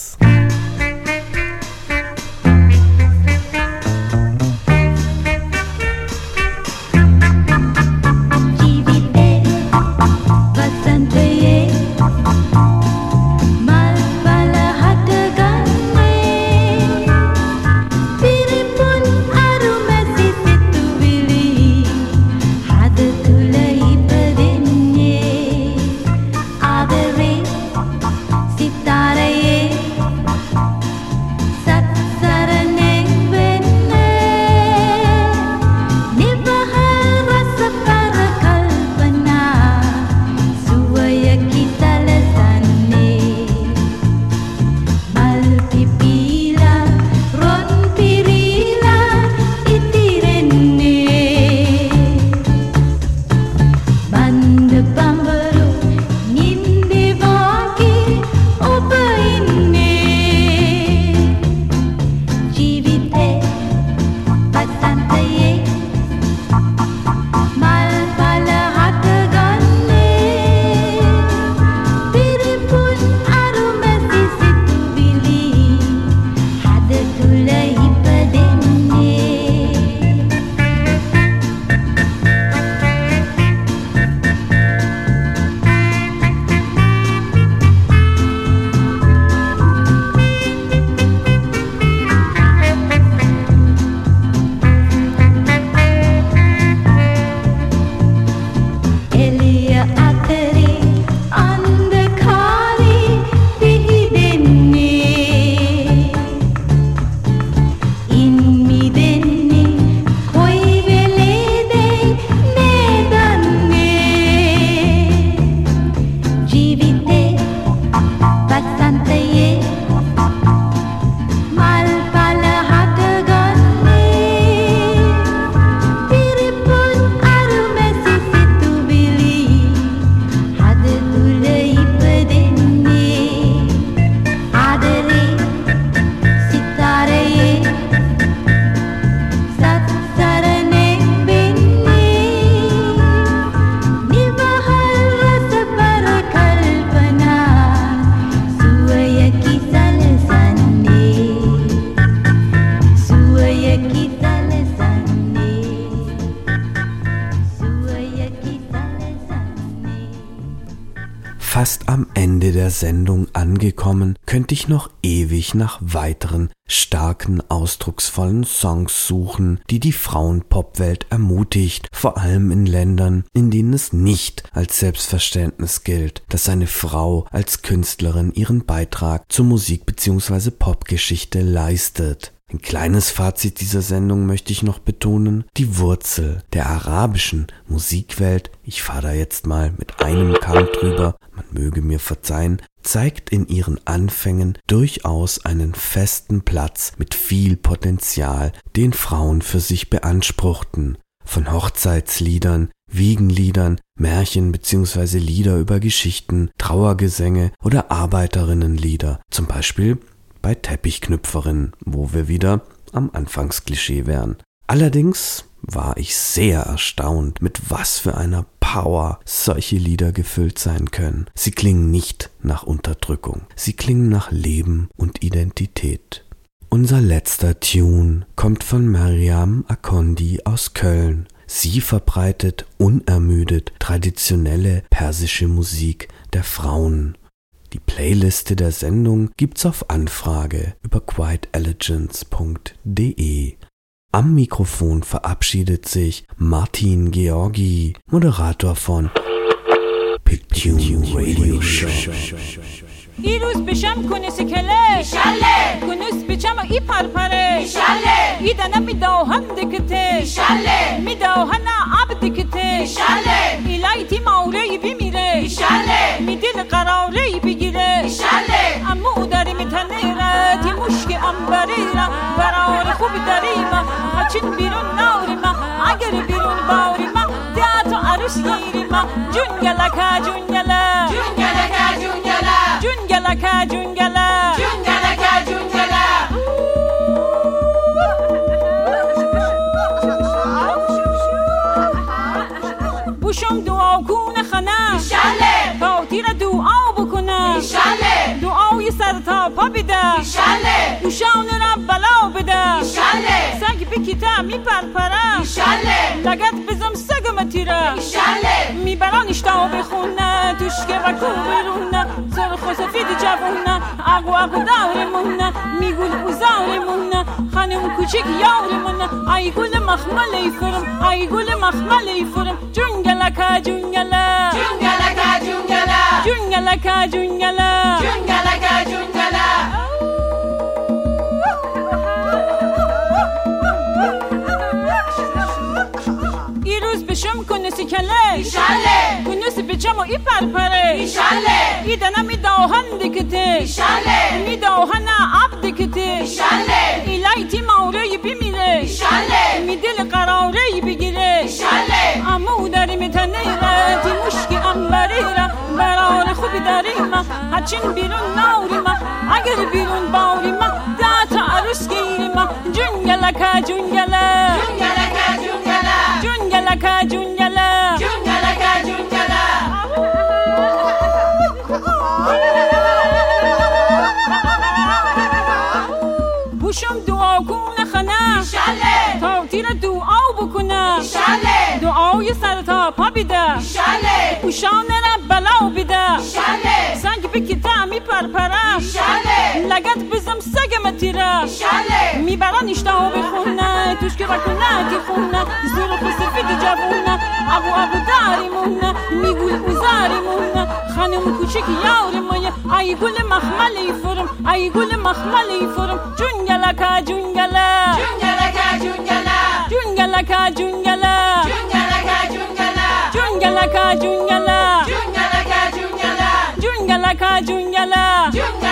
Könnte ich noch ewig nach weiteren starken, ausdrucksvollen Songs suchen, die die Frauenpopwelt ermutigt, vor allem in Ländern, in denen es nicht als Selbstverständnis gilt, dass eine Frau als Künstlerin ihren Beitrag zur Musik bzw. Popgeschichte leistet. Ein kleines Fazit dieser Sendung möchte ich noch betonen. Die Wurzel der arabischen Musikwelt, ich fahre da jetzt mal mit einem Kamm drüber, man möge mir verzeihen, zeigt in ihren Anfängen durchaus einen festen Platz mit viel Potenzial, den Frauen für sich beanspruchten. Von Hochzeitsliedern, Wiegenliedern, Märchen bzw. Lieder über Geschichten, Trauergesänge oder Arbeiterinnenlieder, zum Beispiel bei Teppichknüpferinnen, wo wir wieder am Anfangsklischee wären. Allerdings war ich sehr erstaunt, mit was für einer Power solche Lieder gefüllt sein können. Sie klingen nicht nach Unterdrückung, sie klingen nach Leben und Identität. Unser letzter Tune kommt von Mariam Akondi aus Köln. Sie verbreitet unermüdet traditionelle persische Musik der Frauen die Playliste der Sendung gibt's auf Anfrage über quietelegance.de. Am Mikrofon verabschiedet sich Martin Georgi, Moderator von Pitch Tune Radio Show.
دیروز بشم کنس کله
ایشاله
کنس بچم ای پرپره
ایشاله
ای دنم می داهن دکته
ایشاله
می داهن بیرون نوری ما اگر بیرون باوری ما دیا تو عروس گیری
ما. جون
گلکا جون
گله جون
بوشم دعا کن خنه.
ایشاله
باوتیر دعا بکنم.
ایشاله
دعای سر تا پا بده دوشان رب بلا بده. گیتا میپرپرم
ایشاله
لگت بزم سگم تیرم
ایشاله
میبران نشتا و بخونه توشکه و کوبرونه سر خوصفید جوونه اگو اگو دارمونه می میگول اوزارمونه خانم کوچیک یارمونه ای گل مخمل ای فرم. ای گل مخمل ای فرم. جنگلکا جنگله
جنگلکا جنگلا.
جنگلکا جنگلا. جنگلکا جنگله چیکله
ایشاله
کنیو سی پیچه مو ای پر پره
ایشاله
ای دنا می داوهن دکتی
ایشاله
می داوهن آب دکتی
ایشاله
ای لایتی ماوری بی میره
ایشاله
می دل قراری بی
گیره
ایشاله امو داری می تنه ای قیدی مشکی انبری را. برار خوبی داری ما. هچین بیرون ناوری ما. اگر بیرون باوری ما. دا تا عروس گیری ما. جنگل
اکا جنگل جنگل
جونگلکا جونگلا
جونگلکا جونگلا
بوشم دعا کنه
ایشاله
تا تیر دعا
ایشاله
دعای سر تا پا بیده پوشان را بلا بیده سنگ بکیتا می پرپره لگت بزم سگم تیره می‌برن اشتها بخونه فکنه که خونه زور سفید جوونه ابو ابو داریمونه میگول اوزاریمونه خانم کوچک یارمونه ای گل مخملی فرم ای گل مخملی فرم.
جونگلکا جونگلا
جونگلکا جونگلا
جونگلکا جونگلا
جونگلکا جونگلا
جونگلکا جونگلا
جونگلکا جونگلا
جونگلکا جونگلا